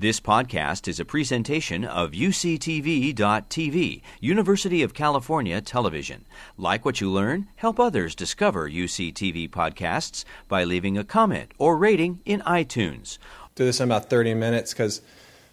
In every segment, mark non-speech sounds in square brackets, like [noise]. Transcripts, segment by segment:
This podcast is a presentation of UCTV.tv, University of California Television. Like what you learn, help others discover UCTV podcasts by leaving a comment or rating in iTunes. Do this in about 30 minutes because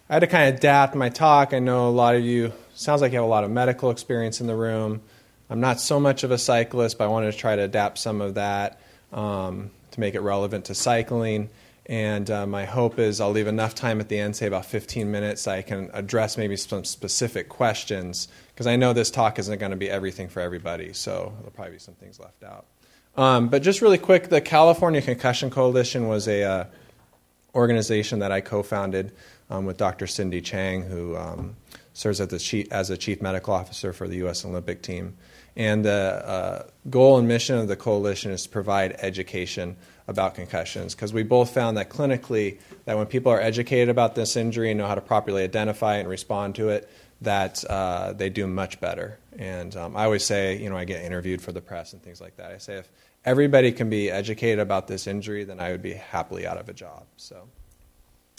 I had to kind of adapt my talk. I know a lot of you, sounds like you have a lot of medical experience in the room. I'm not so much of a cyclist, but I wanted to try to adapt some of that um, to make it relevant to cycling. And uh, my hope is I'll leave enough time at the end, say about 15 minutes, so I can address maybe some specific questions, because I know this talk isn't going to be everything for everybody, so there'll probably be some things left out. Um, but just really quick, the California Concussion Coalition was a uh, organization that I co-founded um, with Dr. Cindy Chang, who um, serves as, chief, as a chief medical officer for the U.S. Olympic team. And the uh, goal and mission of the coalition is to provide education about concussions because we both found that clinically that when people are educated about this injury and know how to properly identify and respond to it that uh, they do much better. And um, i always say you know i get interviewed for the press and things like that. I say if everybody can be educated about this injury then i would be happily out of a job. So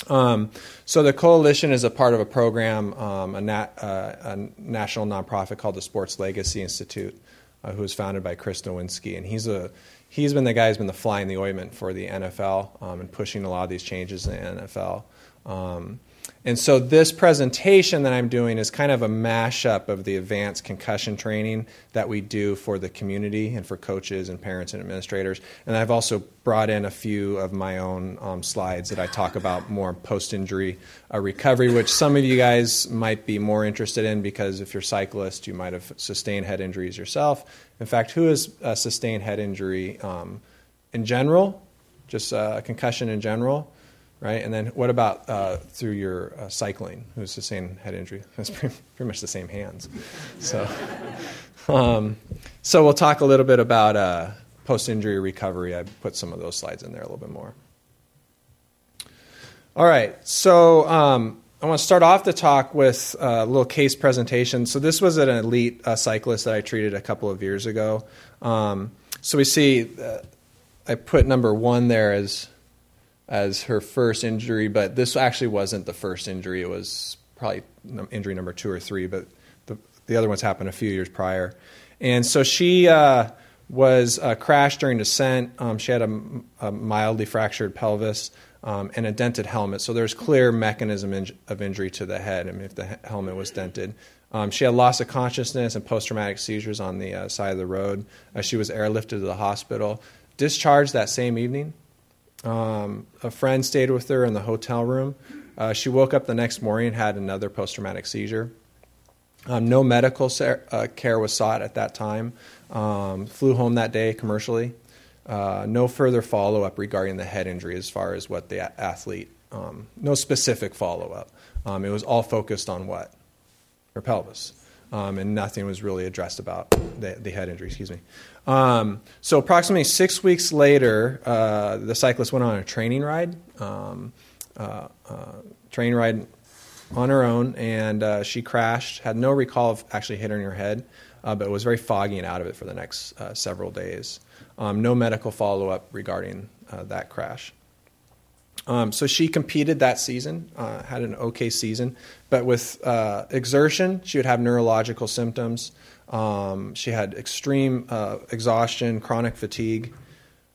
um, so the coalition is a part of a program, um, a, nat, uh, a, national nonprofit called the Sports Legacy Institute, uh, who was founded by Chris Nowinski, and he's a he's been the guy who's been the fly in the ointment for the NFL um, and pushing a lot of these changes in the NFL. Um, and so this presentation that I'm doing is kind of a mashup of the advanced concussion training that we do for the community and for coaches and parents and administrators. And I've also brought in a few of my own um, slides that I talk about more post-injury uh, recovery, which some of you guys might be more interested in because if you're a cyclist, you might have sustained head injuries yourself. In fact, who has sustained head injury um, in general, just uh, a concussion in general? Right? And then what about uh, through your uh, cycling, who's sustained head injury? [laughs] That's pretty, pretty much the same hands. So, [laughs] um, so we'll talk a little bit about uh, post-injury recovery. I put some of those slides in there a little bit more. All right, so um, I want to start off the talk with a little case presentation. So this was an elite uh, cyclist that I treated a couple of years ago. Um, so we see, uh, I put number one there as as her first injury, but this actually wasn't the first injury. It was probably injury number two or three, but the, the other ones happened a few years prior. And so she uh, was uh, crashed during descent. Um, she had a, a, mildly fractured pelvis um, and a dented helmet. So there's clear mechanism in, of injury to the head. I mean, if the helmet was dented. Um, she had loss of consciousness and post traumatic seizures on the uh, side of the road. she was airlifted to the hospital. Discharged that same evening. Um, a friend stayed with her in the hotel room. Uh, she woke up the next morning and had another post traumatic seizure. Um, no medical ser- uh, care was sought at that time. Um, flew home that day commercially. Uh, no further follow up regarding the head injury as far as what the a- athlete, um, no specific follow up. Um, it was all focused on what? Her pelvis. Um, and nothing was really addressed about the, the head injury, excuse me. Um, so approximately six weeks later, uh, the cyclist went on a training ride, um, uh, uh, training ride on her own, and uh, she crashed. Had no recall of actually hitting her head, uh, but was very foggy and out of it for the next uh, several days. Um, no medical follow up regarding that crash. Um, so she competed that season, had an okay season, but with exertion, she would have neurological symptoms. Um, she had extreme uh, exhaustion, chronic fatigue.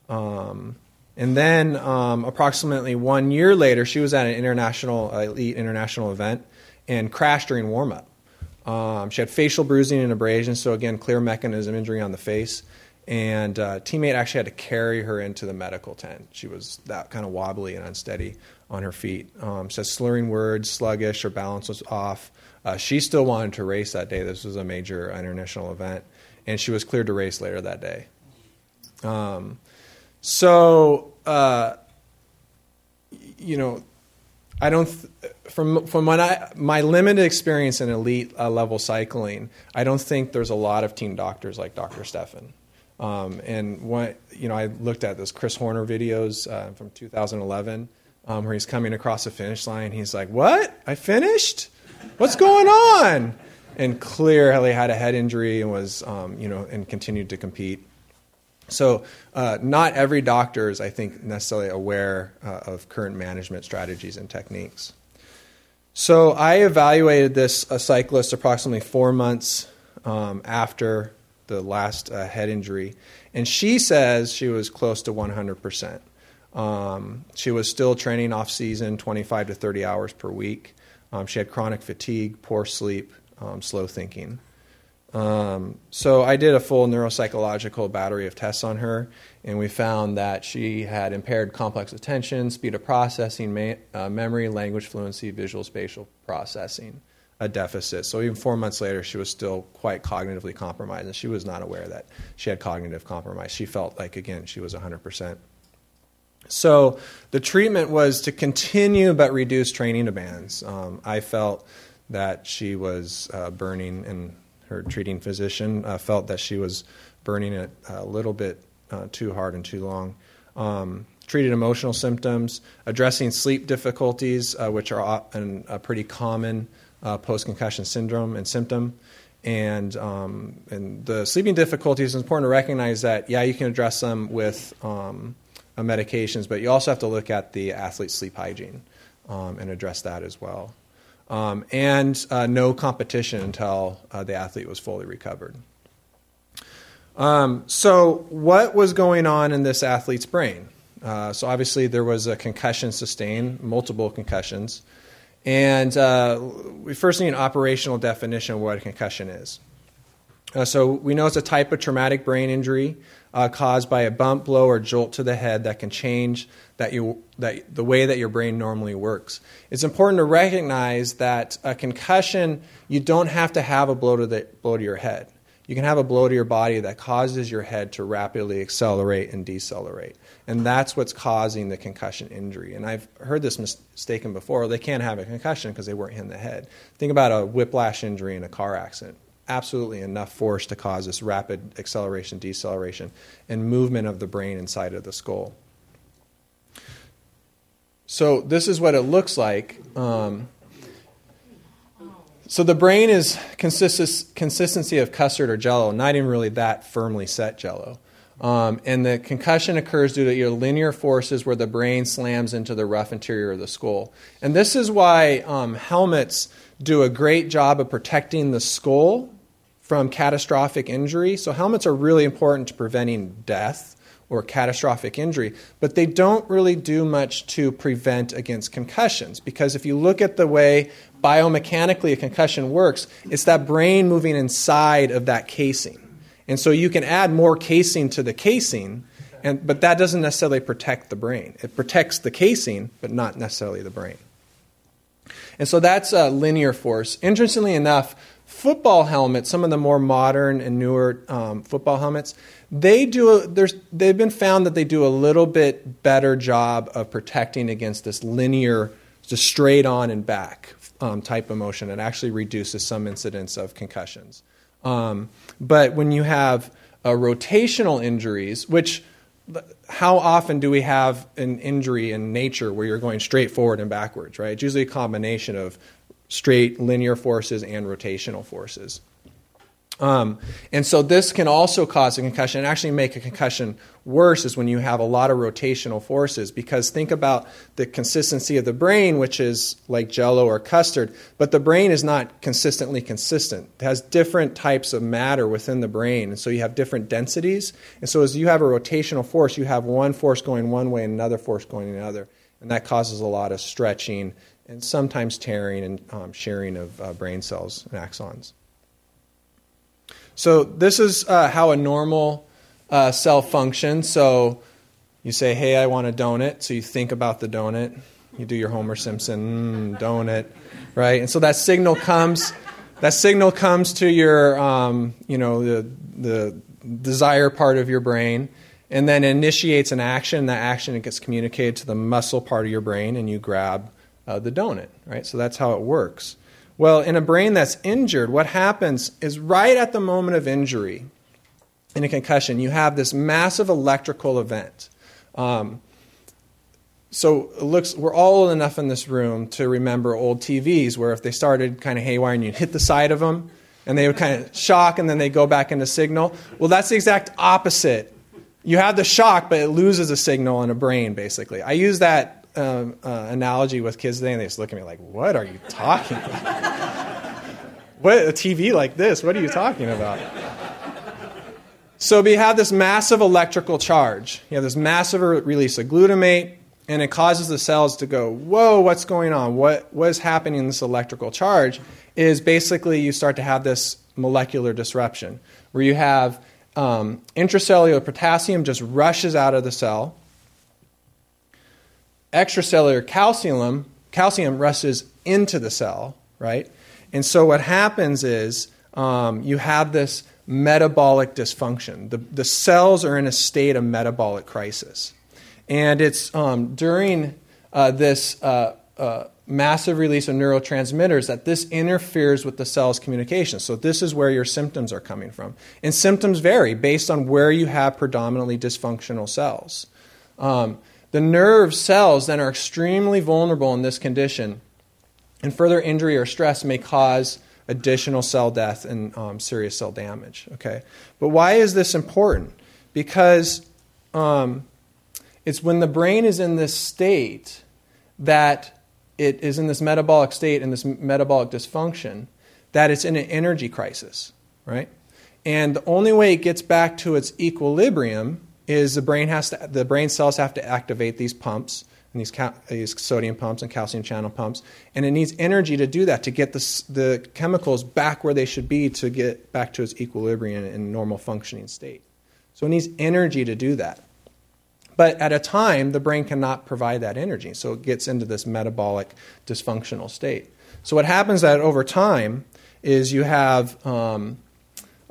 Um, and then, um, approximately one year later, she was at an international, elite international event and crashed during warm up. Um, she had facial bruising and abrasion, so again, clear mechanism injury on the face. And uh, teammate actually had to carry her into the medical tent. She was that kind of wobbly and unsteady on her feet. Um, says slurring words, sluggish, her balance was off. Uh, she still wanted to race that day. This was a major international event, and she was cleared to race later that day. Um, so, uh, you know, I don't. Th- from from I my limited experience in elite uh, level cycling, I don't think there's a lot of team doctors like Dr. Steffen. Um, and what you know, I looked at those Chris Horner videos uh, from 2011, um, where he's coming across the finish line. He's like, "What? I finished? What's going on?" And clearly had a head injury and was, um, you know, and continued to compete. So, uh, not every doctor is, I think, necessarily aware uh, of current management strategies and techniques. So I evaluated this cyclist approximately four months um, after the last uh, head injury, and she says she was close to 100%. Um, she was still training off season, 25 to 30 hours per week. Um, she had chronic fatigue, poor sleep, um, slow thinking. Um, so I did a full neuropsychological battery of tests on her, and we found that she had impaired complex attention, speed of processing, ma- uh, memory, language fluency, visual spatial processing, a deficit. So even four months later, she was still quite cognitively compromised, and she was not aware that she had cognitive compromise. She felt like, again, she was 100%. So the treatment was to continue but reduce training demands. Um, I felt that she was uh, burning, and her treating physician uh, felt that she was burning it a little bit uh, too hard and too long. Um, treated emotional symptoms, addressing sleep difficulties, uh, which are a pretty common uh, post concussion syndrome and symptom. And, um, and the sleeping difficulties, it's important to recognize that, yeah, you can address them with um, uh, medications, but you also have to look at the athlete's sleep hygiene um, and address that as well. Um, and uh, no competition until uh, the athlete was fully recovered. Um, so, what was going on in this athlete's brain? Uh, so, obviously, there was a concussion sustained, multiple concussions. And uh, we first need an operational definition of what a concussion is. Uh, so, we know it's a type of traumatic brain injury uh, caused by a bump, blow, or jolt to the head that can change that you, that the way that your brain normally works. It's important to recognize that a concussion, you don't have to have a blow to, the, blow to your head. You can have a blow to your body that causes your head to rapidly accelerate and decelerate. And that's what's causing the concussion injury. And I've heard this mistaken before. They can't have a concussion because they weren't hit in the head. Think about a whiplash injury in a car accident absolutely enough force to cause this rapid acceleration, deceleration, and movement of the brain inside of the skull. So, this is what it looks like. Um, so, the brain is consistency of custard or jello, not even really that firmly set jello. Um, and the concussion occurs due to your linear forces where the brain slams into the rough interior of the skull. And this is why um, helmets do a great job of protecting the skull from catastrophic injury. So, helmets are really important to preventing death or catastrophic injury, but they don't really do much to prevent against concussions because if you look at the way biomechanically a concussion works, it's that brain moving inside of that casing. And so you can add more casing to the casing, and, but that doesn't necessarily protect the brain. It protects the casing, but not necessarily the brain. And so that's a linear force. Interestingly enough, football helmets, some of the more modern and newer um, football helmets, they do a, there's, they've been found that they do a little bit better job of protecting against this linear, just straight on and back um, type of motion. It actually reduces some incidence of concussions. Um, but when you have uh, rotational injuries, which how often do we have an injury in nature where you're going straight forward and backwards, right? It's usually a combination of straight linear forces and rotational forces. Um, and so this can also cause a concussion and actually make a concussion worse is when you have a lot of rotational forces because think about the consistency of the brain which is like jello or custard but the brain is not consistently consistent it has different types of matter within the brain and so you have different densities and so as you have a rotational force you have one force going one way and another force going another, and that causes a lot of stretching and sometimes tearing and um, sharing of uh, brain cells and axons. So, this is uh, how a normal uh, cell functions. So, you say, Hey, I want a donut. So, you think about the donut. You do your Homer Simpson, mm, donut, right? And so that signal comes. That signal comes to your, um, you know, the, the desire part of your brain, and then initiates an action. That action gets communicated to the muscle part of your brain, and you grab uh, the donut, right? So that's how it works. Well, in a brain that's injured, what happens is right at the moment of injury, in a concussion, you have this massive electrical event. Um, so it looks we're all old enough in this room to remember old TVs where if they started kind of haywire and you'd hit the side of them and they would kind of shock and then they go back into signal. Well, that's the exact opposite. You have the shock, but it loses a signal in a brain, basically. I use that um, uh, analogy with kids today, and they just look at me like, "What are you talking about? what a TV like this? What are you talking about?" So we have this massive electrical charge. You have this massive release of glutamate, and it causes the cells to go, "Whoa, what's going on? What what is happening in this electrical charge?" Is basically you start to have this molecular disruption where you have um, intracellular potassium just rushes out of the cell. Extracellular calcium, calcium rushes into the cell, right? And so what happens is um, you have this metabolic dysfunction. The, the cells are in a state of metabolic crisis. And it's um, during uh, this uh, uh, massive release of neurotransmitters that this interferes with the cell's communication. So, this is where your symptoms are coming from. And symptoms vary based on where you have predominantly dysfunctional cells. Um, the nerve cells then are extremely vulnerable in this condition, and further injury or stress may cause additional cell death and um, serious cell damage. Okay, but why is this important? Because um, it's when the brain is in this state that it is in this metabolic state and this metabolic dysfunction that it's in an energy crisis, right? And the only way it gets back to its equilibrium is the brain has to, the brain cells have to activate these pumps and these, these sodium pumps and calcium channel pumps, and it needs energy to do that to get the, the chemicals back where they should be to get back to its equilibrium and normal functioning state. So it needs energy to do that. But at a time, the brain cannot provide that energy, so it gets into this metabolic dysfunctional state. So what happens that over time is you have um,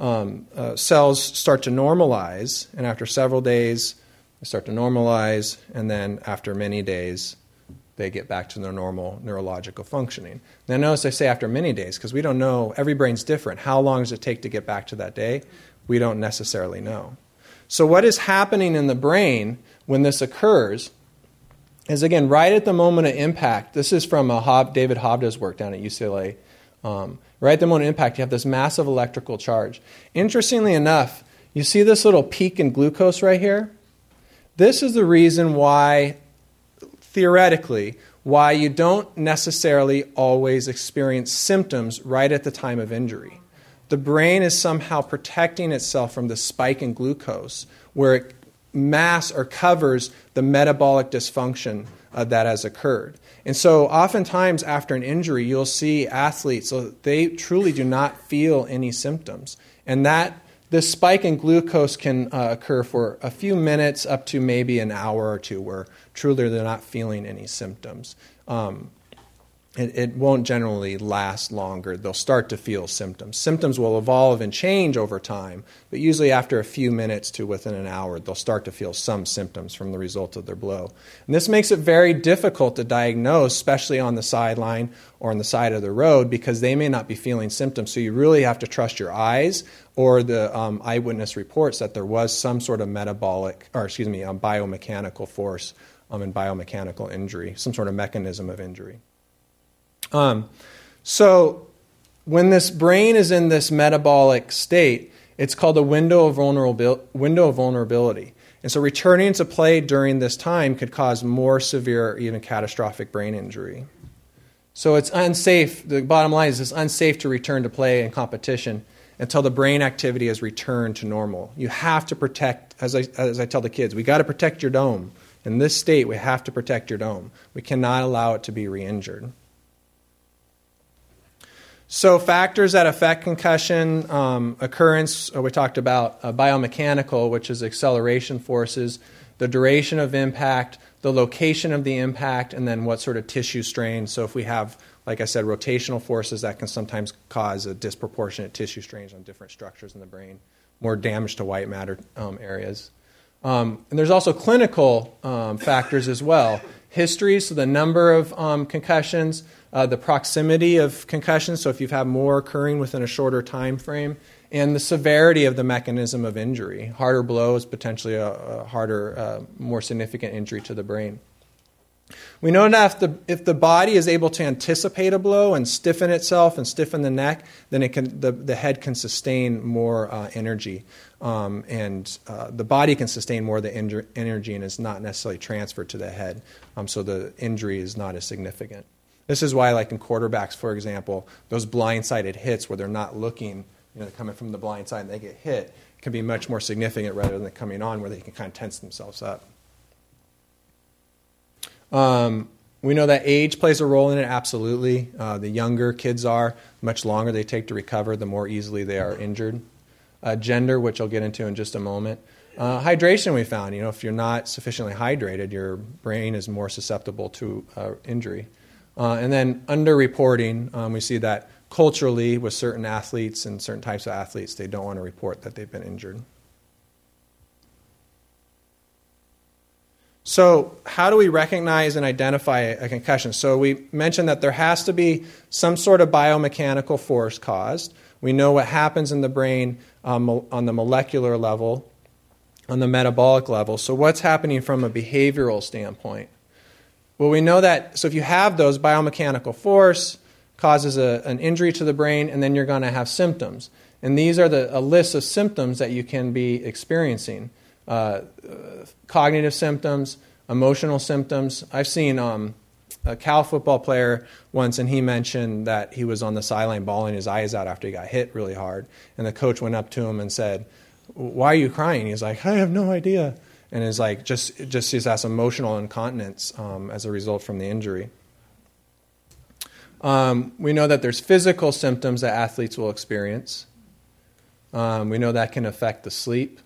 um, uh, cells start to normalize, and after several days, they start to normalize, and then after many days, they get back to their normal neurological functioning. Now, notice I say after many days because we don't know, every brain's different. How long does it take to get back to that day? We don't necessarily know. So, what is happening in the brain when this occurs is again right at the moment of impact. This is from Hob, David Hovda's work down at UCLA. Um, right at the moment of impact, you have this massive electrical charge. Interestingly enough, you see this little peak in glucose right here? This is the reason why, theoretically, why you don't necessarily always experience symptoms right at the time of injury. The brain is somehow protecting itself from the spike in glucose, where it masks or covers the metabolic dysfunction uh, that has occurred. And so, oftentimes after an injury, you'll see athletes, so they truly do not feel any symptoms. And that this spike in glucose can uh, occur for a few minutes up to maybe an hour or two, where truly they're not feeling any symptoms. Um, it, it, won't generally last longer. They'll start to feel symptoms. Symptoms will evolve and change over time, but usually after a few minutes to within an hour, they'll start to feel some symptoms from the result of their blow. And this makes it very difficult to diagnose, especially on the sideline or on the side of the road, because they may not be feeling symptoms. So you really have to trust your eyes or the um, eyewitness reports that there was some sort of metabolic, or excuse me, um, biomechanical force um, and biomechanical injury, some sort of mechanism of injury. Um, so when this brain is in this metabolic state, it's called a window of, vulnerabil- window of vulnerability. And so returning to play during this time could cause more severe even catastrophic brain injury. So it's unsafe. The bottom line is it's unsafe to return to play and competition until the brain activity has returned to normal. You have to protect, as I, as I tell the kids, we got to protect your dome. In this state, we have to protect your dome. We cannot allow it to be re injured. So, factors that affect concussion um, occurrence, uh, we talked about uh, biomechanical, which is acceleration forces, the duration of impact, the location of the impact, and then what sort of tissue strain. So, if we have, like I said, rotational forces, that can sometimes cause a disproportionate tissue strains on different structures in the brain, more damage to white matter um, areas. Um, and there's also clinical um, factors as well. History, so the number of um, concussions, uh, the proximity of concussions, so if you've had more occurring within a shorter time frame, and the severity of the mechanism of injury. Harder blows, potentially a, a harder, uh, more significant injury to the brain. We know that if the, if the body is able to anticipate a blow and stiffen itself and stiffen the neck, then it can, the, the head can sustain more uh, energy. Um, and uh, the body can sustain more of the energy and is not necessarily transferred to the head. Um, so the injury is not as significant. This is why, like in quarterbacks, for example, those blindsided hits where they're not looking, you know, they're coming from the blind side and they get hit, can be much more significant rather than coming on where they can kind of tense themselves up. Um, we know that age plays a role in it, absolutely. Uh, the younger kids are, much longer they take to recover, the more easily they are injured. Uh, gender, which I'll get into in just a moment. Uh, hydration, we found, you know, if you're not sufficiently hydrated, your brain is more susceptible to uh, injury. Uh, and then underreporting, um, we see that culturally with certain athletes and certain types of athletes, they don't want to report that they've been injured. So, how do we recognize and identify a concussion? So, we mentioned that there has to be some sort of biomechanical force caused. We know what happens in the brain um, on the molecular level, on the metabolic level. So, what's happening from a behavioral standpoint? Well, we know that, so if you have those, biomechanical force causes a, an injury to the brain, and then you're going to have symptoms. And these are the, a list of symptoms that you can be experiencing uh, cognitive symptoms, emotional symptoms. I've seen um, a Cal football player once, and he mentioned that he was on the sideline bawling his eyes out after he got hit really hard. And the coach went up to him and said, Why are you crying? He's like, I have no idea and is like just just sees as emotional incontinence um, as a result from the injury. Um, we know that there's physical symptoms that athletes will experience. Um, we know that can affect the sleep.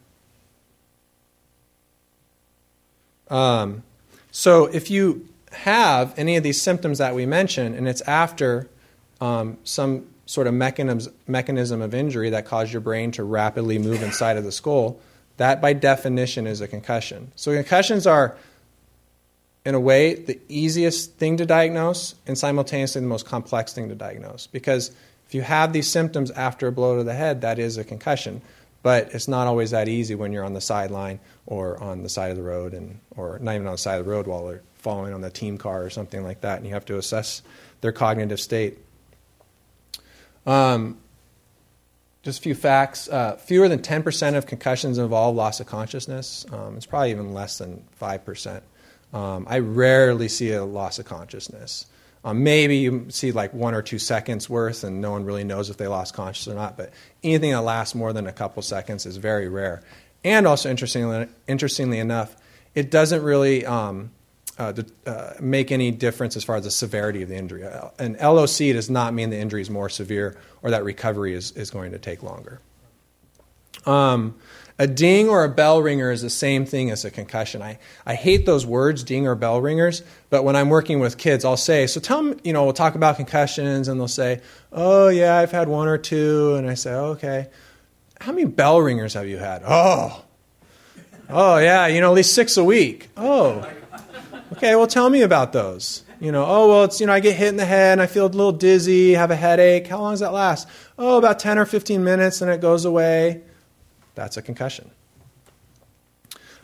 Um, so if you have any of these symptoms that we mentioned, and it's after um, some sort of mechanism, mechanism of injury that caused your brain to rapidly move inside of the skull, that, by definition, is a concussion. So, concussions are, in a way, the easiest thing to diagnose and simultaneously the most complex thing to diagnose. Because if you have these symptoms after a blow to the head, that is a concussion. But it's not always that easy when you're on the sideline or on the side of the road, and, or not even on the side of the road while they're following on the team car or something like that, and you have to assess their cognitive state. Um, just a few facts. Uh, fewer than 10% of concussions involve loss of consciousness. Um, it's probably even less than 5%. Um, I rarely see a loss of consciousness. Um, maybe you see like one or two seconds worth, and no one really knows if they lost consciousness or not. But anything that lasts more than a couple seconds is very rare. And also, interestingly, interestingly enough, it doesn't really um, uh, uh, make any difference as far as the severity of the injury. An LOC does not mean the injury is more severe or that recovery is, is going to take longer. Um, a ding or a bell ringer is the same thing as a concussion. I, I hate those words, ding or bell ringers, but when I'm working with kids, I'll say, so tell them, you know, we'll talk about concussions, and they'll say, oh, yeah, I've had one or two. And I say, okay. How many bell ringers have you had? Oh, oh, yeah, you know, at least six a week. Oh, Okay, well, tell me about those. You know, oh, well, it's, you know, I get hit in the head and I feel a little dizzy, have a headache. How long does that last? Oh, about 10 or 15 minutes and it goes away. That's a concussion.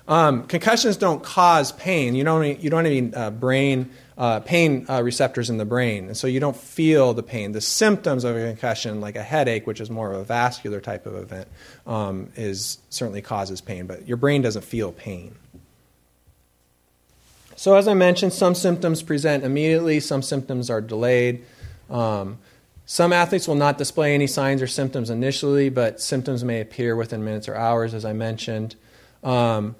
Um, concussions don't cause pain. You don't, you don't have any uh, brain, uh, pain uh, receptors in the brain, and so you don't feel the pain. The symptoms of a concussion, like a headache, which is more of a vascular type of event, um, is certainly causes pain, but your brain doesn't feel pain. So, as I mentioned, some symptoms present immediately, some symptoms are delayed. Um, some athletes will not display any signs or symptoms initially, but symptoms may appear within minutes or hours, as I mentioned. Um,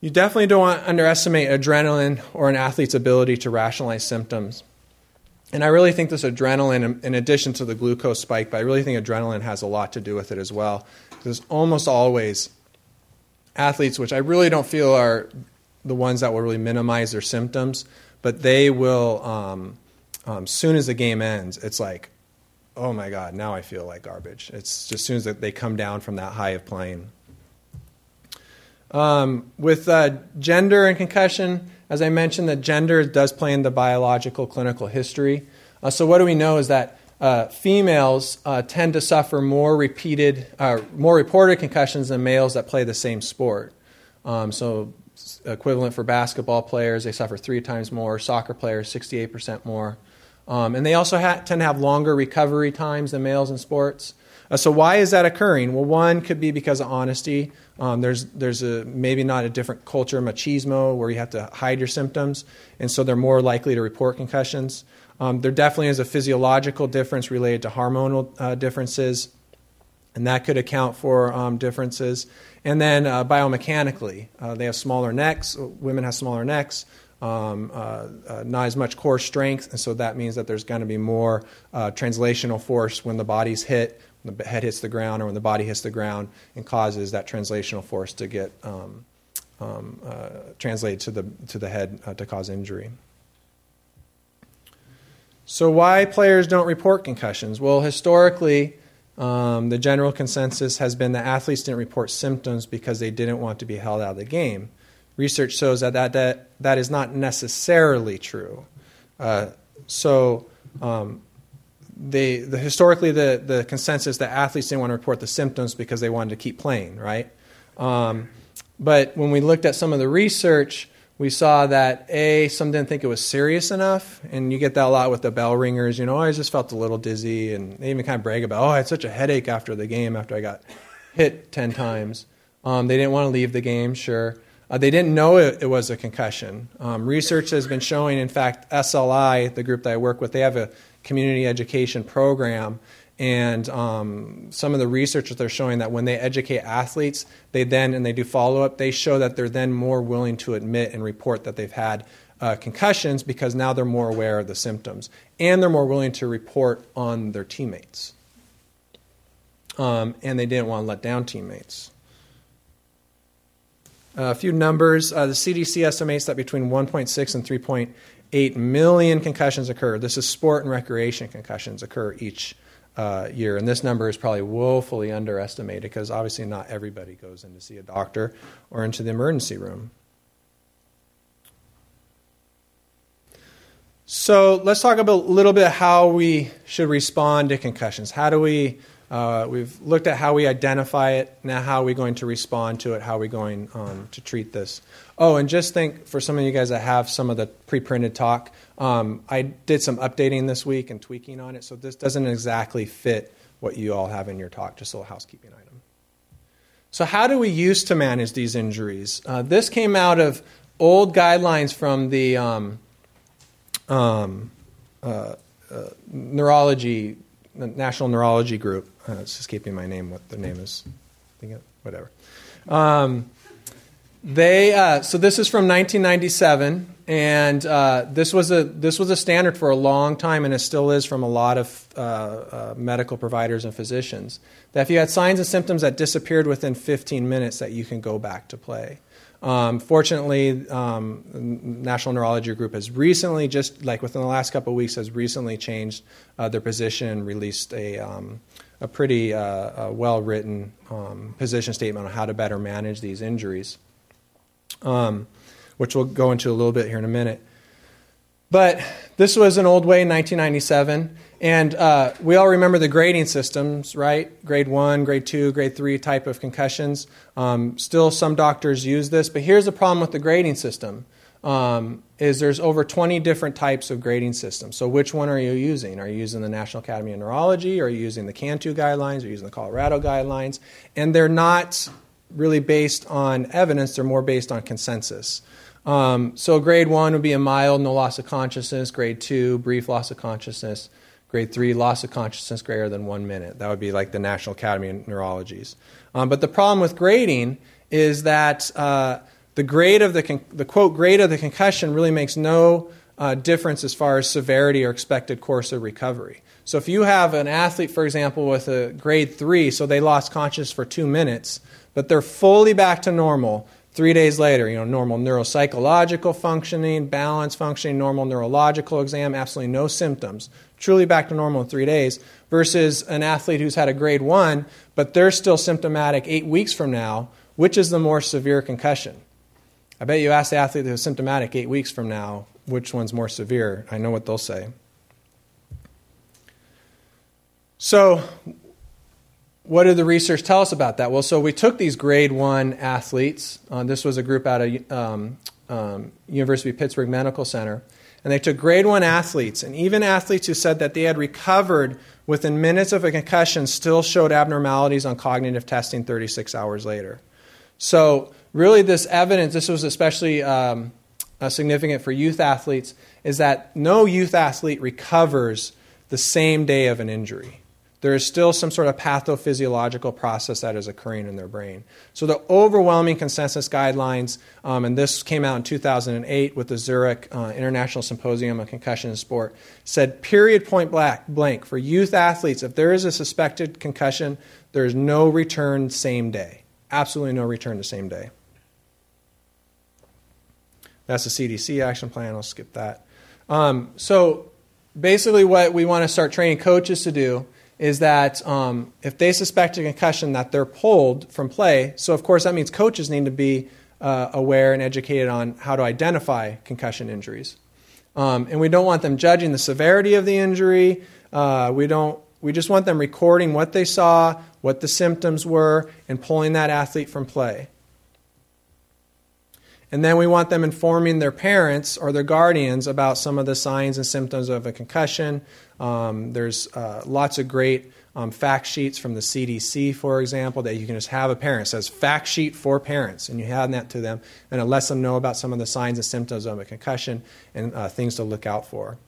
you definitely don't want to underestimate adrenaline or an athlete's ability to rationalize symptoms. And I really think this adrenaline, in addition to the glucose spike, but I really think adrenaline has a lot to do with it as well. Because almost always athletes, which I really don't feel are the ones that will really minimize their symptoms, but they will, um, um, soon as the game ends, it's like, oh my God, now I feel like garbage. It's just as soon as they come down from that high of playing. Um, with uh, gender and concussion, as I mentioned, that gender does play in the biological clinical history. Uh, so, what do we know is that uh, females uh, tend to suffer more repeated, uh, more reported concussions than males that play the same sport. Um, so, equivalent for basketball players. They suffer three times more. Soccer players, 68% more. Um, and they also ha- tend to have longer recovery times than males in sports. Uh, so why is that occurring? Well, one could be because of honesty. Um, there's there's a maybe not a different culture machismo where you have to hide your symptoms, and so they're more likely to report concussions. Um, there definitely is a physiological difference related to hormonal uh, differences, and that could account for um, differences. And then uh, biomechanically, uh, they have smaller necks. Women have smaller necks. Um, uh, uh, not as much core strength, and so that means that there's going to be more uh, translational force when the body's hit, when the head hits the ground, or when the body hits the ground, and causes that translational force to get um, um, uh, translated to the to the head to cause injury. So, why players don't report concussions? Well, historically, um, the general consensus has been that athletes didn't report symptoms because they didn't want to be held out of the game. Research shows that that, that, that is not necessarily true. Uh, so, um, they, the, historically, the, the consensus that athletes didn't want to report the symptoms because they wanted to keep playing, right? Um, but when we looked at some of the research, we saw that A, some didn't think it was serious enough, and you get that a lot with the bell ringers. You know, I just felt a little dizzy, and they even kind of brag about, oh, I had such a headache after the game after I got hit 10 times. Um, they didn't want to leave the game, sure. Uh, they didn't know it, it was a concussion. Um, research has been showing, in fact, SLI, the group that I work with, they have a community education program. And um, some of the research that they're showing that when they educate athletes, they then, and they do follow up, they show that they're then more willing to admit and report that they've had uh, concussions because now they're more aware of the symptoms. And they're more willing to report on their teammates. Um, and they didn't want to let down teammates. Uh, a few numbers. Uh, the CDC estimates that between 1.6 and 3.8 million concussions occur. This is sport and recreation concussions occur each uh, year. And this number is probably woefully underestimated because obviously not everybody goes in to see a doctor or into the emergency room. So let's talk about a little bit how we should respond to concussions. How do we uh, we've looked at how we identify it. Now, how are we going to respond to it? How are we going um, to treat this? Oh, and just think for some of you guys that have some of the pre printed talk, um, I did some updating this week and tweaking on it, so this doesn't exactly fit what you all have in your talk, just a little housekeeping item. So, how do we use to manage these injuries? Uh, this came out of old guidelines from the um, um uh, uh neurology, National Neurology Group uh, it's escaping my name. What their name is? Whatever. Um, they uh, so this is from 1997, and uh, this was a this was a standard for a long time, and it still is from a lot of uh, uh medical providers and physicians. That if you had signs and symptoms that disappeared within 15 minutes, that you can go back to play. Um, fortunately, um, National Neurology Group has recently, just like within the last couple of weeks, has recently changed uh, their position and released a um, a pretty uh, well written um, position statement on how to better manage these injuries, um, which we'll go into a little bit here in a minute. But this was an old way in 1997. And uh, we all remember the grading systems, right? Grade one, grade two, grade three type of concussions. Um, still, some doctors use this. But here's the problem with the grading system um, is there's over 20 different types of grading systems. So which one are you using? Are you using the National Academy of Neurology? Are you using the Cantu guidelines? Are you using the Colorado guidelines? And they're not really based on evidence, they're more based on consensus. Um, so grade one would be a mild, no loss of consciousness. Grade two, brief loss of consciousness. Grade three, loss of consciousness greater than one minute. That would be like the National Academy of Neurologies. Um, but the problem with grading is that uh, the grade of the, con- the quote grade of the concussion really makes no uh, difference as far as severity or expected course of recovery. So if you have an athlete, for example, with a grade three, so they lost consciousness for two minutes, but they're fully back to normal three days later, you know, normal neuropsychological functioning, balance functioning, normal neurological exam, absolutely no symptoms, truly back to normal in three days, versus an athlete who's had a grade one, but they're still symptomatic eight weeks from now, which is the more severe concussion? I bet you ask the athlete who's symptomatic eight weeks from now, which one's more severe? I know what they'll say. So, what did the research tell us about that? Well, so we took these grade one athletes. Uh, this was a group out of um, um, University of Pittsburgh Medical Center. And they took grade one athletes, and even athletes who said that they had recovered within minutes of a concussion still showed abnormalities on cognitive testing 36 hours later. So, really, this evidence, this was especially um, uh, significant for youth athletes, is that no youth athlete recovers the same day of an injury there is still some sort of pathophysiological process that is occurring in their brain. So, the overwhelming consensus guidelines, um, and this came out in 2008 with the Zurich uh, International Symposium on Concussion in Sport, said period point black, blank for youth athletes, if there is a suspected concussion, there is no return same day. Absolutely no return the same day. That's the CDC action plan. I'll skip that. Um, so, basically, what we want to start training coaches to do is that um, if they suspect a concussion, that they're pulled from play. So, of course, that means coaches need to be uh, aware and educated on how to identify concussion injuries. Um, and we don't want them judging the severity of the injury. Uh, we don't. We just want them recording what they saw, what the symptoms were, and pulling that athlete from play. And then we want them informing their parents or their guardians about some of the signs and symptoms of a concussion. Um, there's uh, lots of great um, fact sheets from the CDC, for example, that you can just have a parent. It says fact sheet for parents, and you hand that to them, and it lets them know about some of the signs and symptoms of a concussion and uh, things to look out for.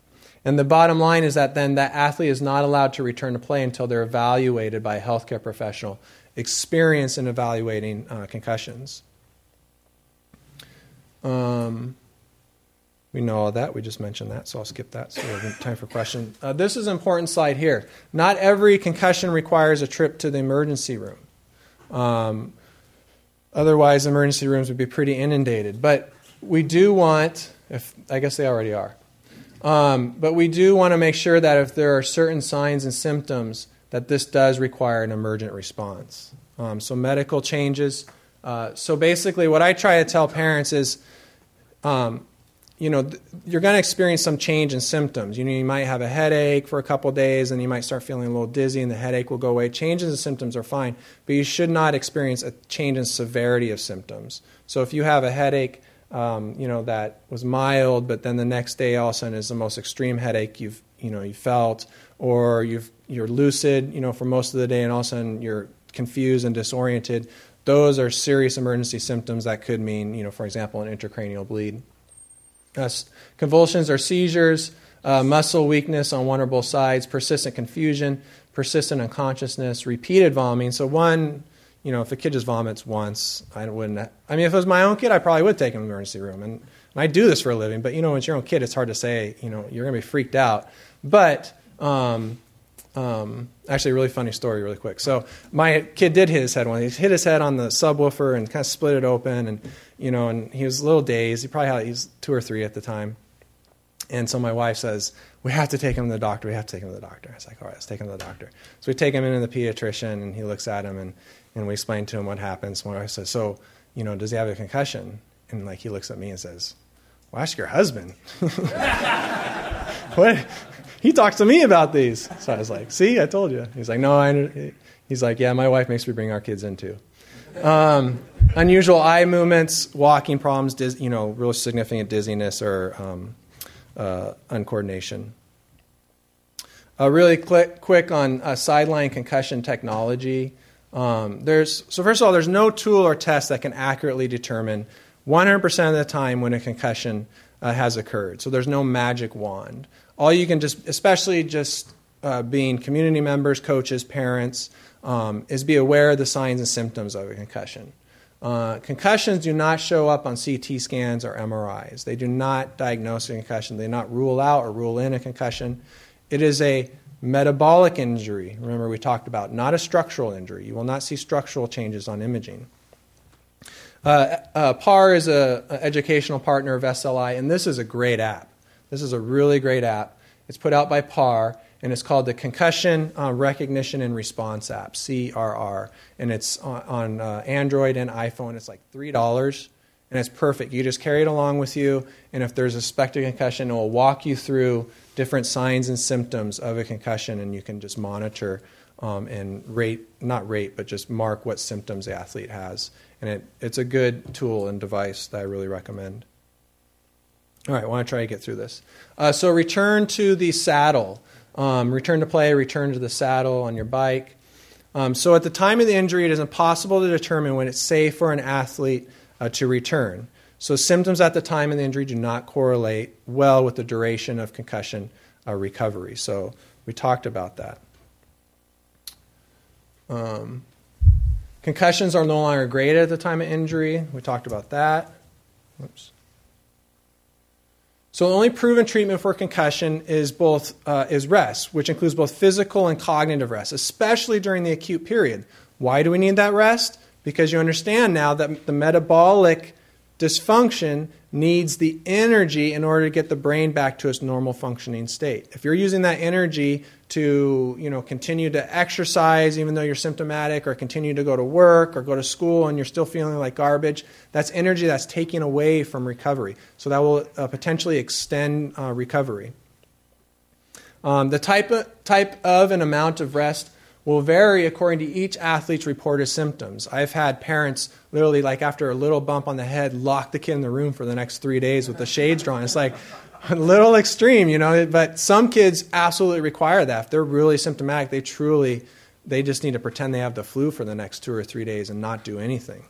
And the bottom line is that then that athlete is not allowed to return to play until they're evaluated by a healthcare professional experienced in evaluating uh, concussions. Um, we know all that. We just mentioned that, so I'll skip that. So we have time for question. Uh, this is an important slide here. Not every concussion requires a trip to the emergency room. Um, otherwise, emergency rooms would be pretty inundated. But we do want, if I guess they already are, um, but we do want to make sure that if there are certain signs and symptoms, that this does require an emergent response. Um, so medical changes. Uh, so basically, what I try to tell parents is um, you know, th- you're going to experience some change in symptoms. You know, you might have a headache for a couple days, and you might start feeling a little dizzy, and the headache will go away. Changes in symptoms are fine, but you should not experience a change in severity of symptoms. So if you have a headache, um, you know, that was mild, but then the next day all of a sudden is the most extreme headache you've, you know, you felt, or you've, you're lucid, you know, for most of the day, and all of a sudden you're confused and disoriented. Those are serious emergency symptoms that could mean, you know, for example, an intracranial bleed. Uh, convulsions or seizures, uh, muscle weakness on one or both sides, persistent confusion, persistent unconsciousness, repeated vomiting. So one, you know, if a kid just vomits once, I wouldn't. I mean, if it was my own kid, I probably would take him to the emergency room. And, and I do this for a living, but you know, when it's your own kid, it's hard to say. You know, you're going to be freaked out. But um, um, actually, a really funny story, really quick. So my kid did hit his head one. He hit his head on the subwoofer and kind of split it open, and you know, and he was a little dazed. He probably had he was two or three at the time. And so my wife says, "We have to take him to the doctor. We have to take him to the doctor." I was like, "All right, let's take him to the doctor." So we take him into the pediatrician, and he looks at him, and and we explain to him what happens. My wife says, "So, you know, does he have a concussion?" And like he looks at me and says, "Well, ask your husband." [laughs] what? [laughs] he talks to me about these. So I was like, see, I told you. He's like, no, I. He's like, yeah, my wife makes me bring our kids in too. Um, unusual eye movements, walking problems, diz- you know, real significant dizziness or um, uh, uncoordination. Uh, really quick, quick on uh, sideline concussion technology. Um, there's, so first of all, there's no tool or test that can accurately determine 100% of the time when a concussion uh, has occurred. So there's no magic wand all you can just, especially just uh, being community members, coaches, parents, um, is be aware of the signs and symptoms of a concussion. Uh, concussions do not show up on CT scans or MRIs. They do not diagnose a concussion. They do not rule out or rule in a concussion. It is a metabolic injury. Remember, we talked about not a structural injury. You will not see structural changes on imaging. Uh, uh, PAR is an educational partner of SLI, and this is a great app. This is a really great app. It's put out by PAR, and it's called the Concussion uh, Recognition and Response App, CRR. And it's on, on uh, Android and iPhone. It's like $3, and it's perfect. You just carry it along with you, and if there's a suspected concussion, it will walk you through different signs and symptoms of a concussion, and you can just monitor um, and rate, not rate, but just mark what symptoms the athlete has. And it, it's a good tool and device that I really recommend. All right, I want to try to get through this. Uh, so, return to the saddle. Um, return to play, return to the saddle on your bike. Um, so, at the time of the injury, it is impossible to determine when it's safe for an athlete uh, to return. So, symptoms at the time of the injury do not correlate well with the duration of concussion uh, recovery. So, we talked about that. Um, concussions are no longer graded at the time of injury. We talked about that. Oops. So the only proven treatment for concussion is both uh, is rest, which includes both physical and cognitive rest, especially during the acute period. Why do we need that rest? Because you understand now that the metabolic dysfunction needs the energy in order to get the brain back to its normal functioning state. If you're using that energy to, you know, continue to exercise even though you're symptomatic or continue to go to work or go to school and you're still feeling like garbage, that's energy that's taken away from recovery. So that will uh, potentially extend uh, recovery. Um, the type of, type of and amount of rest will vary according to each athlete's reported symptoms. I've had parents literally, like after a little bump on the head, lock the kid in the room for the next three days with the shades drawn. It's like [laughs] a little extreme, you know, but some kids absolutely require that. If they're really symptomatic, they truly, they just need to pretend they have the flu for the next two or three days and not do anything.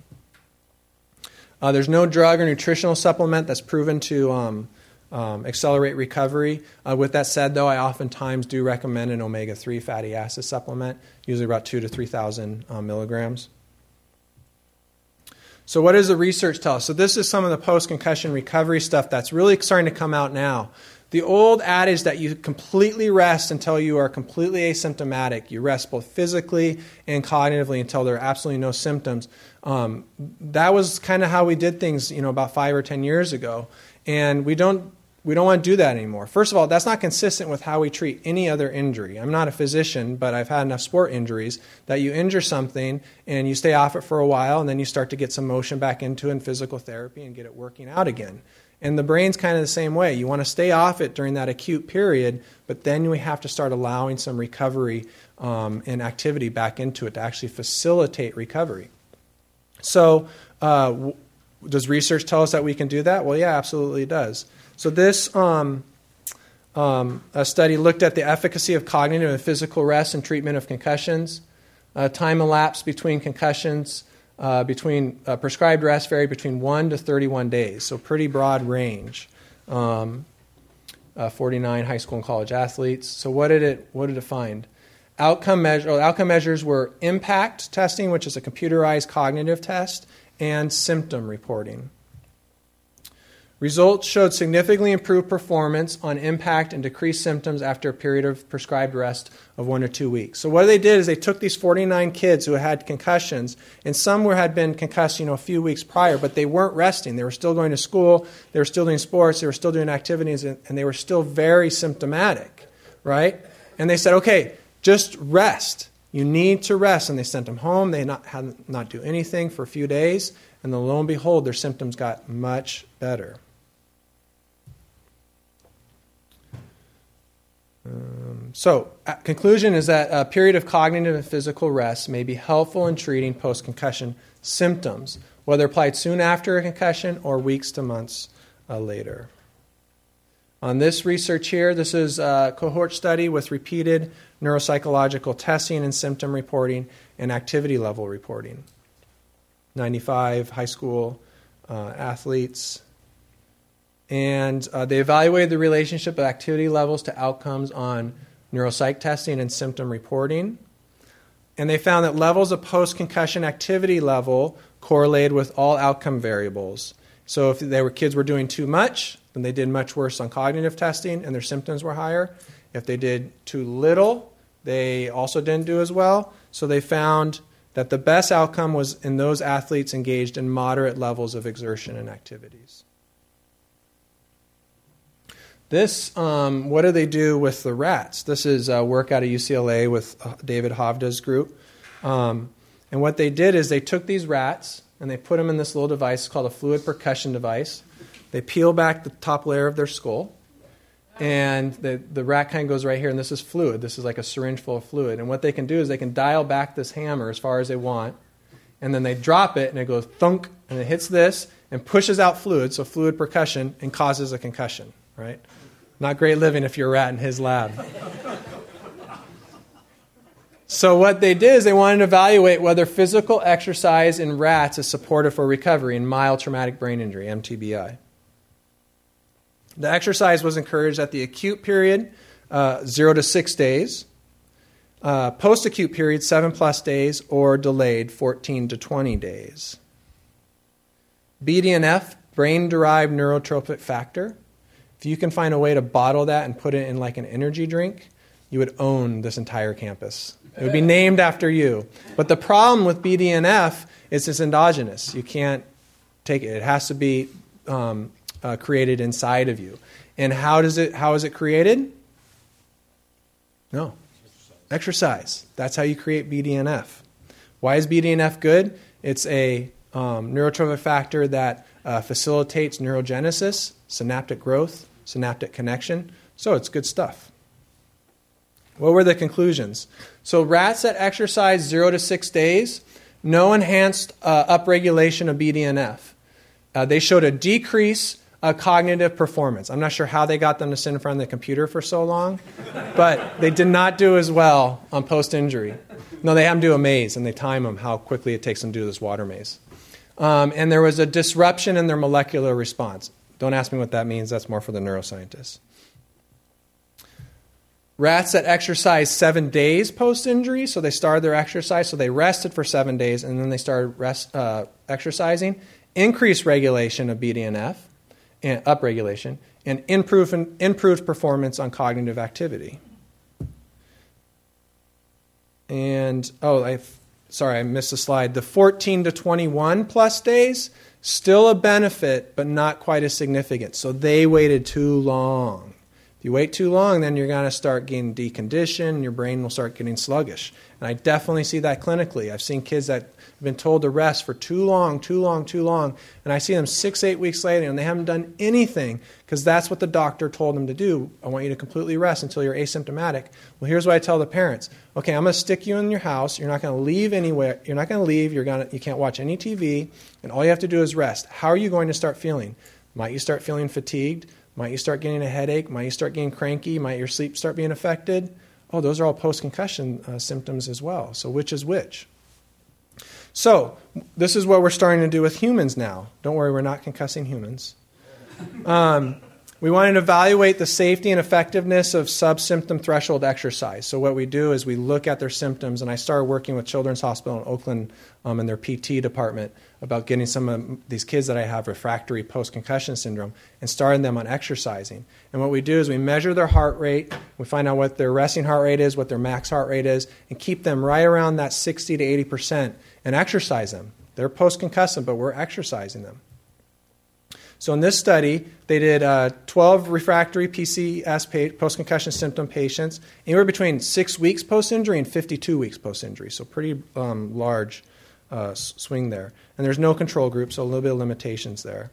Uh, there's no drug or nutritional supplement that's proven to um, um, accelerate recovery. Uh, with that said, though, I oftentimes do recommend an omega 3 fatty acid supplement, usually about 2 to 3,000 uh, milligrams. So, what does the research tell us? So, this is some of the post concussion recovery stuff that's really starting to come out now. The old adage that you completely rest until you are completely asymptomatic, you rest both physically and cognitively until there are absolutely no symptoms. Um, that was kind of how we did things, you know, about five or ten years ago, and we don't we don't want to do that anymore. First of all, that's not consistent with how we treat any other injury. I'm not a physician, but I've had enough sport injuries that you injure something and you stay off it for a while and then you start to get some motion back into it in physical therapy and get it working out again. And the brain's kind of the same way. You want to stay off it during that acute period, but then we have to start allowing some recovery um, and activity back into it to actually facilitate recovery. So, uh, w- does research tell us that we can do that? Well, yeah, absolutely it does. So this um, um, study looked at the efficacy of cognitive and physical rest and treatment of concussions. Uh, time elapsed between concussions uh, between uh, prescribed rest varied between 1 to 31 days, so pretty broad range. Um, uh, 49 high school and college athletes. So what did it what did it find? Outcome measure, outcome measures were impact testing, which is a computerized cognitive test, and symptom reporting. Results showed significantly improved performance on impact and decreased symptoms after a period of prescribed rest of one or two weeks. So what they did is they took these 49 kids who had concussions, and some were, had been concussed, you know, a few weeks prior, but they weren't resting. They were still going to school, they were still doing sports, they were still doing activities, and, they were still very symptomatic, right? And they said, okay, just rest. You need to rest. And they sent them home. They not, had not do anything for a few days, and lo and behold, their symptoms got much better. Um, so, uh, conclusion is that a period of cognitive and physical rest may be helpful in treating post concussion symptoms, whether applied soon after a concussion or weeks to months uh, later. On this research here, this is a cohort study with repeated neuropsychological testing and symptom reporting and activity level reporting. 95 high school uh, athletes, and uh, they evaluated the relationship of activity levels to outcomes on neuropsych testing and symptom reporting. And they found that levels of post concussion activity level correlated with all outcome variables. So if they were kids were doing too much, then they did much worse on cognitive testing and their symptoms were higher. If they did too little, they also didn't do as well. So they found that the best outcome was in those athletes engaged in moderate levels of exertion and activities. This, um, what do they do with the rats? This is work out of UCLA with uh, David Hovda's group. Um, and what they did is they took these rats and they put them in this little device called a fluid percussion device. They peel back the top layer of their skull and the, the rat kind of goes right here, and this is fluid. This is like a syringe full of fluid. And what they can do is they can dial back this hammer as far as they want, and then they drop it, and it goes thunk, and it hits this and pushes out fluid, so fluid percussion, and causes a concussion, right? Not great living if you're a rat in his lab. so, what they did is they wanted to evaluate whether physical exercise in rats is supportive for recovery in mild traumatic brain injury, MTBI. The exercise was encouraged at the acute period, uh, zero to six days, uh, post acute period, seven plus days, or delayed, 14 to 20 days. BDNF, brain derived neurotrophic factor. If you can find a way to bottle that and put it in like an energy drink, you would own this entire campus. It would be named after you. But the problem with BDNF is it's endogenous. You can't take it. It has to be um, uh, created inside of you. And how does it? How is it created? No, exercise. That's how you create BDNF. Why is BDNF good? It's a um, neurotrophic factor that uh, facilitates neurogenesis, synaptic growth, synaptic connection. So it's good stuff. What were the conclusions? So rats that exercise zero to six days, no enhanced uh, upregulation of BDNF. Uh, they showed a decrease uh, cognitive performance. I'm not sure how they got them to sit in front of the computer for so long, but they did not do as well on post injury. No, they have them do a maze and they time them how quickly it takes them to do this water maze. Um, and there was a disruption in their molecular response. Don't ask me what that means, that's more for the neuroscientists. Rats that exercised seven days post injury, so they started their exercise, so they rested for seven days and then they started rest, uh, exercising, increased regulation of BDNF and upregulation, and improved, improved performance on cognitive activity. And, oh, I sorry, I missed a slide. The 14 to 21 plus days, still a benefit, but not quite as significant. So they waited too long. If you wait too long, then you're going to start getting deconditioned, your brain will start getting sluggish. And I definitely see that clinically. I've seen kids that been told to rest for too long, too long, too long. And I see them six, eight weeks later and they haven't done anything because that's what the doctor told them to do. I want you to completely rest until you're asymptomatic. Well, here's what I tell the parents okay, I'm going to stick you in your house. You're not going to leave anywhere. You're not going to leave. You're gonna, you can't watch any TV. And all you have to do is rest. How are you going to start feeling? Might you start feeling fatigued? Might you start getting a headache? Might you start getting cranky? Might your sleep start being affected? Oh, those are all post concussion uh, symptoms as well. So, which is which? So, this is what we're starting to do with humans now. Don't worry, we're not concussing humans. Um, we wanted to evaluate the safety and effectiveness of sub symptom threshold exercise. So, what we do is we look at their symptoms, and I started working with Children's Hospital in Oakland um, in their PT department about getting some of these kids that I have refractory post concussion syndrome and starting them on exercising. And what we do is we measure their heart rate, we find out what their resting heart rate is, what their max heart rate is, and keep them right around that 60 to 80 percent and exercise them. They're post concussive, but we're exercising them. So in this study, they did uh, 12 refractory PCS post concussion symptom patients, anywhere between six weeks post injury and 52 weeks post injury. So pretty um, large uh, swing there. And there's no control group, so a little bit of limitations there.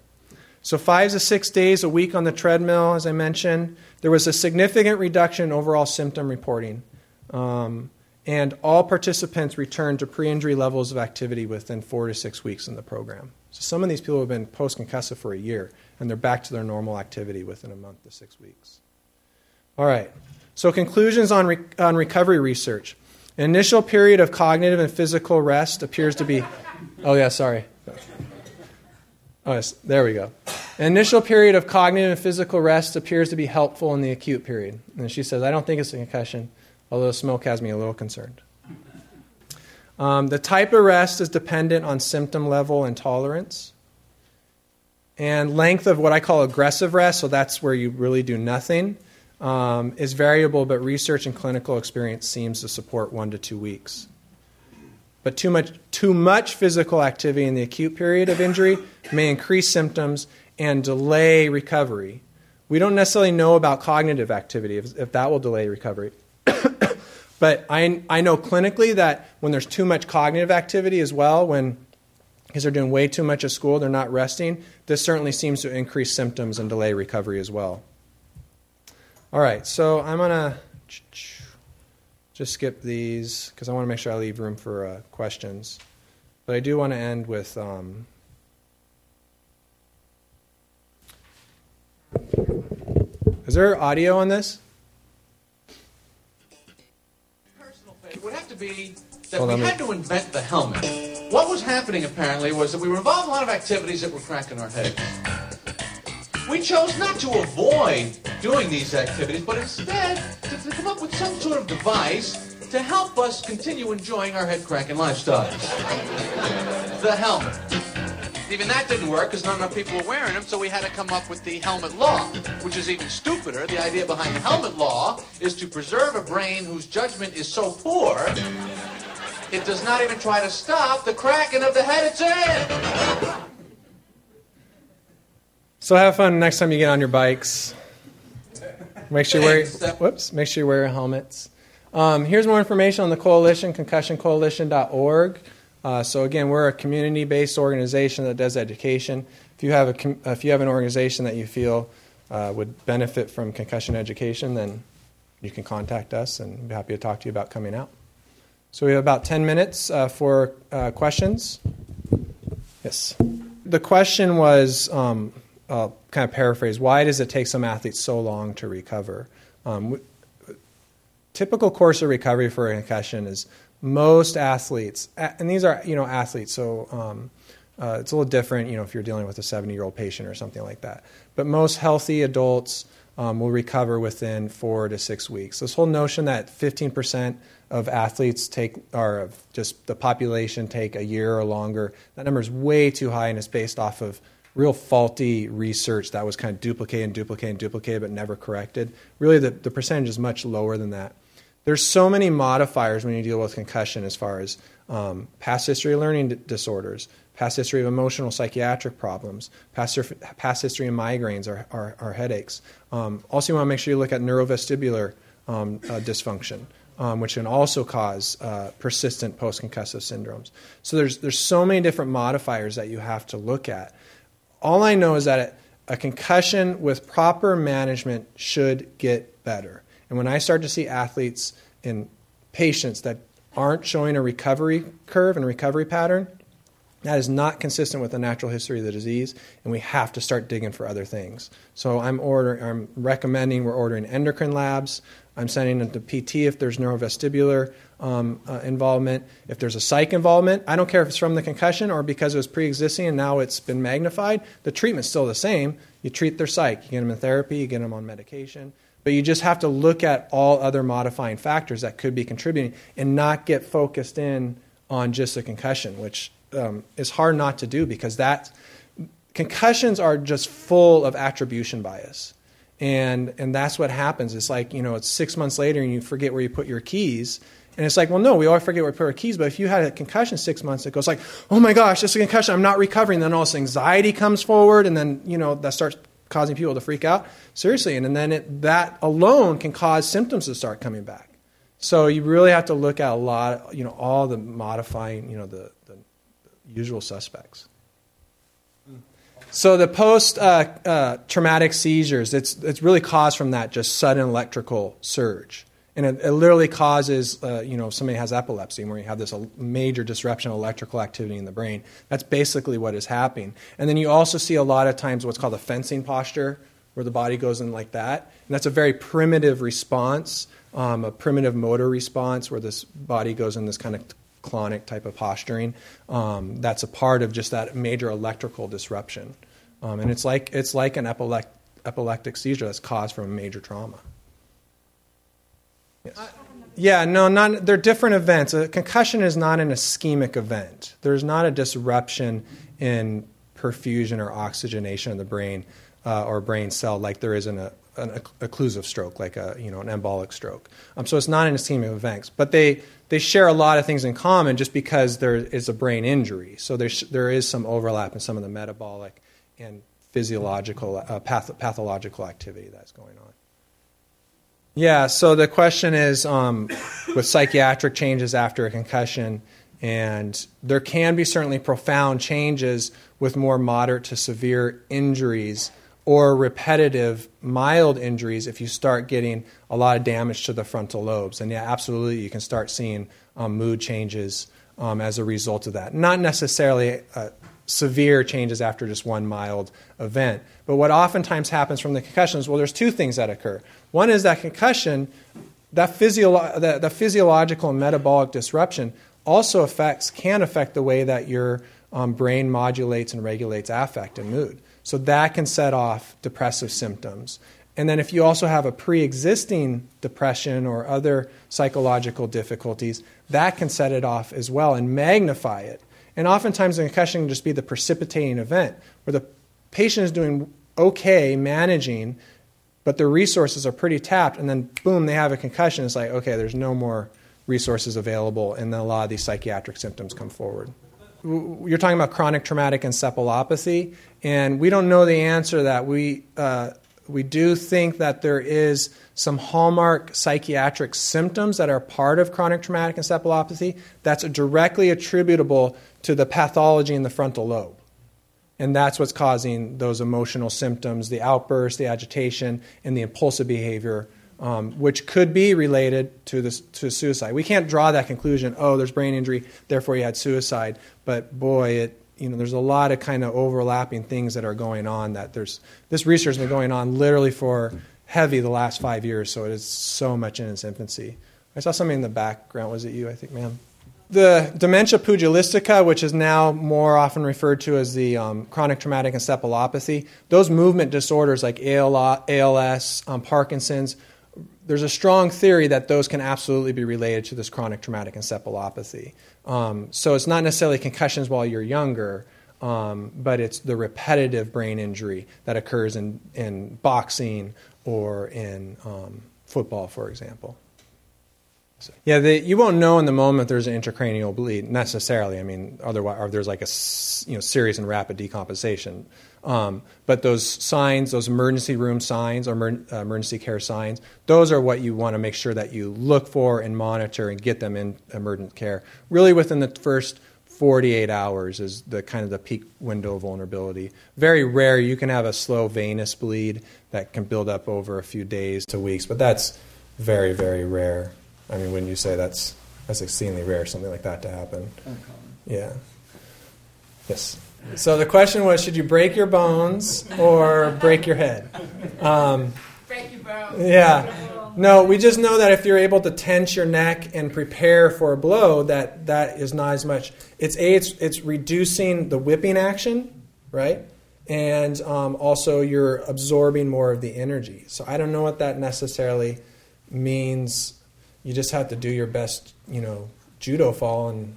So five to six days a week on the treadmill, as I mentioned. There was a significant reduction in overall symptom reporting. Um, and all participants returned to pre injury levels of activity within four to six weeks in the program. So some of these people have been post concussive for a year, and they're back to their normal activity within a month to six weeks. All right. So, conclusions on, re- on recovery research. An initial period of cognitive and physical rest appears to be. Oh, yeah, sorry. Oh, yes, there we go. An initial period of cognitive and physical rest appears to be helpful in the acute period. And she says, I don't think it's a concussion, although smoke has me a little concerned. Um, the type of rest is dependent on symptom level and tolerance. And length of what I call aggressive rest, so that's where you really do nothing, um, is variable, but research and clinical experience seems to support one to two weeks. But too much, too much physical activity in the acute period of injury may increase symptoms and delay recovery. We don't necessarily know about cognitive activity, if, if that will delay recovery. [coughs] But I, I know clinically that when there's too much cognitive activity as well, when because they're doing way too much at school, they're not resting, this certainly seems to increase symptoms and delay recovery as well. All right, so I'm going to just skip these because I want to make sure I leave room for uh, questions. But I do want to end with. Um, is there audio on this? Personal would have to be that we had to invent the helmet. What was happening apparently was that we were involved in a lot of activities that were cracking our heads. We chose not to avoid doing these activities, but instead to, to come up with some sort of device to help us continue enjoying our head-cracking lifestyles. the helmet. Even that didn't work because not enough people were wearing them, so we had to come up with the helmet law, which is even stupider. The idea behind the helmet law is to preserve a brain whose judgment is so poor it does not even try to stop the cracking of the head it's in. So have fun next time you get on your bikes. Make sure you wear whoops. Make sure you wear your helmets. Um, here's more information on the coalition, concussioncoalition.org. Uh, so again, we're a community-based organization that does education. If you have a if you have an organization that you feel uh, would benefit from concussion education, then you can contact us, and be happy to talk to you about coming out. So we have about 10 minutes uh, for uh, questions. Yes. The question was um, uh, kind of paraphrase why does it take some athletes so long to recover? Um, typical course of recovery for a concussion is most athletes, and these are you know athletes, so um, uh, it's a little different. You know, if you're dealing with a 70 year old patient or something like that, but most healthy adults um, will recover within four to six weeks. This whole notion that 15% of athletes take, or of just the population take a year or longer, that number is way too high, and it's based off of real faulty research that was kind of duplicated and duplicated and duplicated but never corrected. Really, the, the percentage is much lower than that. There's so many modifiers when you deal with concussion as far as um, past history of learning d- disorders, past history of emotional psychiatric problems, past, past history of migraines or, or, or headaches. Um, also, you want to make sure you look at neurovestibular um, uh, dysfunction. Um, which can also cause uh, persistent post-concussive syndromes. So there's there's so many different modifiers that you have to look at. All I know is that a concussion with proper management should get better. And when I start to see athletes and patients that aren't showing a recovery curve and recovery pattern, that is not consistent with the natural history of the disease, and we have to start digging for other things. So I'm ordering, I'm recommending we're ordering endocrine labs. I'm sending them to PT if there's neurovestibular um, uh, involvement. If there's a psych involvement, I don't care if it's from the concussion or because it was pre-existing and now it's been magnified. The treatment's still the same. You treat their psych. You get them in therapy. You get them on medication. But you just have to look at all other modifying factors that could be contributing and not get focused in on just a concussion, which um, is hard not to do because that concussions are just full of attribution bias. And, and that's what happens. It's like, you know, it's six months later and you forget where you put your keys. And it's like, well, no, we all forget where we put our keys. But if you had a concussion six months ago, it's like, oh my gosh, is a concussion. I'm not recovering. Then all this anxiety comes forward. And then, you know, that starts causing people to freak out seriously. And, and then it, that alone can cause symptoms to start coming back. So you really have to look at a lot, you know, all the modifying, you know, the, the usual suspects. So the post uh, uh, traumatic seizures, it's, it's really caused from that just sudden electrical surge. And it, it literally causes, uh, you know, if somebody has epilepsy, where you have this major disruption of electrical activity in the brain. That's basically what is happening. And then you also see a lot of times what's called a fencing posture, where the body goes in like that. And that's a very primitive response, um, a primitive motor response, where this body goes in this kind of clonic type of posturing. Um, that's a part of just that major electrical disruption. Um, and it's like, it's like an epileptic seizure that's caused from a major trauma. Yes. Yeah, no, not, they're different events. A concussion is not an ischemic event. There's not a disruption in perfusion or oxygenation of the brain uh, or brain cell like there is in a, an occlusive stroke, like a you know an embolic stroke. Um, so it's not an ischemic event, but they they share a lot of things in common just because there is a brain injury. So there's there is some overlap in some of the metabolic and physiological uh, path- pathological activity that's going on. Yeah, so the question is um, with psychiatric changes after a concussion, and there can be certainly profound changes with more moderate to severe injuries or repetitive mild injuries if you start getting a lot of damage to the frontal lobes. And yeah, absolutely, you can start seeing um, mood changes um, as a result of that. Not necessarily uh, severe changes after just one mild event. But what oftentimes happens from the concussion is well, there's two things that occur. One is that concussion, that physio- the, the physiological and metabolic disruption also affects, can affect the way that your um, brain modulates and regulates affect and mood. So that can set off depressive symptoms. And then if you also have a pre existing depression or other psychological difficulties, that can set it off as well and magnify it. And oftentimes, the concussion can just be the precipitating event where the patient is doing okay managing, but their resources are pretty tapped, and then boom, they have a concussion. It's like, okay, there's no more resources available, and then a lot of these psychiatric symptoms come forward you're talking about chronic traumatic encephalopathy, and we don't know the answer to that. We, uh, we do think that there is some hallmark psychiatric symptoms that are part of chronic traumatic encephalopathy that's directly attributable to the pathology in the frontal lobe. And that's what's causing those emotional symptoms the outburst, the agitation, and the impulsive behavior um, which could be related to, this, to suicide. We can't draw that conclusion, oh, there's brain injury, therefore you had suicide. But boy, it, you know, there's a lot of kind of overlapping things that are going on that there's, this research has been going on literally for heavy the last five years, so it is so much in its infancy. I saw something in the background. Was it you, I think, ma'am? The dementia pugilistica, which is now more often referred to as the um, chronic traumatic encephalopathy, those movement disorders like ALS, um, Parkinson's, there's a strong theory that those can absolutely be related to this chronic traumatic encephalopathy. Um, so it's not necessarily concussions while you're younger, um, but it's the repetitive brain injury that occurs in, in boxing or in um, football, for example. So, yeah, you won't know in the moment there's an intracranial bleed necessarily. I mean, otherwise, or there's like a you know serious and rapid decompensation. Um, but those signs, those emergency room signs or emer- uh, emergency care signs, those are what you want to make sure that you look for and monitor and get them in emergent care. Really, within the first 48 hours is the kind of the peak window of vulnerability. Very rare, you can have a slow venous bleed that can build up over a few days to weeks, but that's very, very rare. I mean, when you say that's that's exceedingly rare, something like that to happen. Uncommon. Yeah. Yes. So the question was, should you break your bones or break your head? Um, break your bones. Yeah. No, we just know that if you're able to tense your neck and prepare for a blow, that that is not as much. It's a, it's, it's reducing the whipping action, right? And um, also you're absorbing more of the energy. So I don't know what that necessarily means. You just have to do your best, you know, judo fall and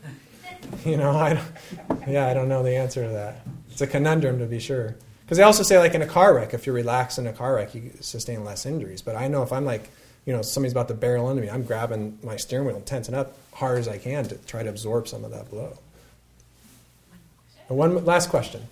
[laughs] You know, I don't, yeah, I don't know the answer to that. It's a conundrum to be sure. Because they also say, like in a car wreck, if you're relaxed in a car wreck, you sustain less injuries. But I know if I'm like, you know, somebody's about to barrel into me, I'm grabbing my steering wheel and tensing up hard as I can to try to absorb some of that blow. One last question.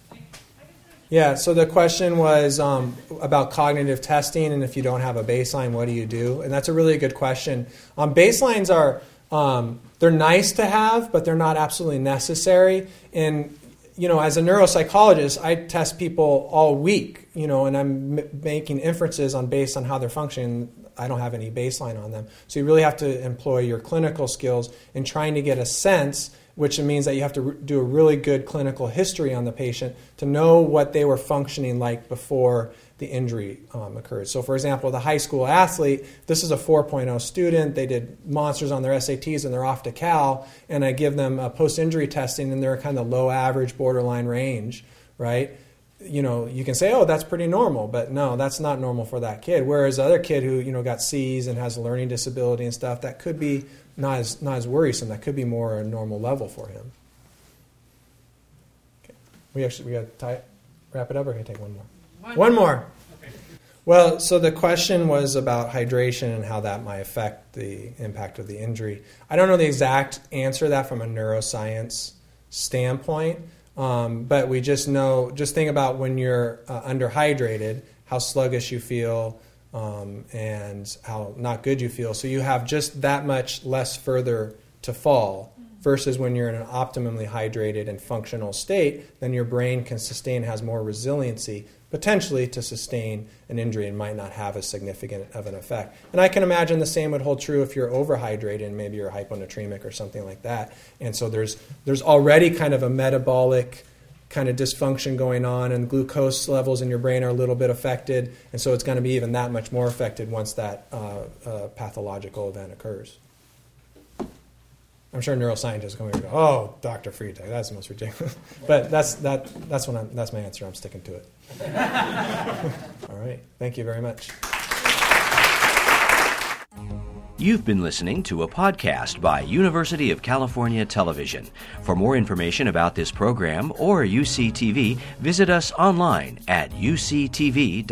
Yeah, so the question was um, about cognitive testing, and if you don't have a baseline, what do you do? And that's a really good question. Um, baselines are um, they're nice to have, but they're not absolutely necessary. And you know, as a neuropsychologist, I test people all week. You know, and I'm m- making inferences on based on how they're functioning. I don't have any baseline on them, so you really have to employ your clinical skills in trying to get a sense which means that you have to re- do a really good clinical history on the patient to know what they were functioning like before the injury um, occurred. So, for example, the high school athlete, this is a 4.0 student. They did monsters on their SATs and they're off to Cal, and I give them a post injury testing, and they're kind of low average, borderline range, right? You know, you can say, oh, that's pretty normal, but no, that's not normal for that kid. Whereas the other kid who, you know, got C's and has a learning disability and stuff, that could be not as, not as worrisome. That could be more a normal level for him. Okay. We actually, we got to wrap it up or can I take one more? One, One more. Well, so the question was about hydration and how that might affect the impact of the injury. I don't know the exact answer to that from a neuroscience standpoint, um, but we just know, just think about when you're uh, underhydrated, how sluggish you feel, um, and how not good you feel. So you have just that much less further to fall versus when you're in an optimally hydrated and functional state, then your brain can sustain, has more resiliency potentially to sustain an injury and might not have as significant of an effect. And I can imagine the same would hold true if you're overhydrated and maybe you're hyponatremic or something like that. And so there's there's already kind of a metabolic kind of dysfunction going on and glucose levels in your brain are a little bit affected. And so it's going to be even that much more affected once that uh, uh, pathological event occurs. I'm sure neuroscientists are going to go oh dr Freitag, that's the most ridiculous. [laughs] But that's that that's what I'm, that's my answer. I'm sticking to it [laughs] all right thank you very much You've been listening to a podcast by University of California Television. For more information about this program or UCTV, visit us online at uctv.tv.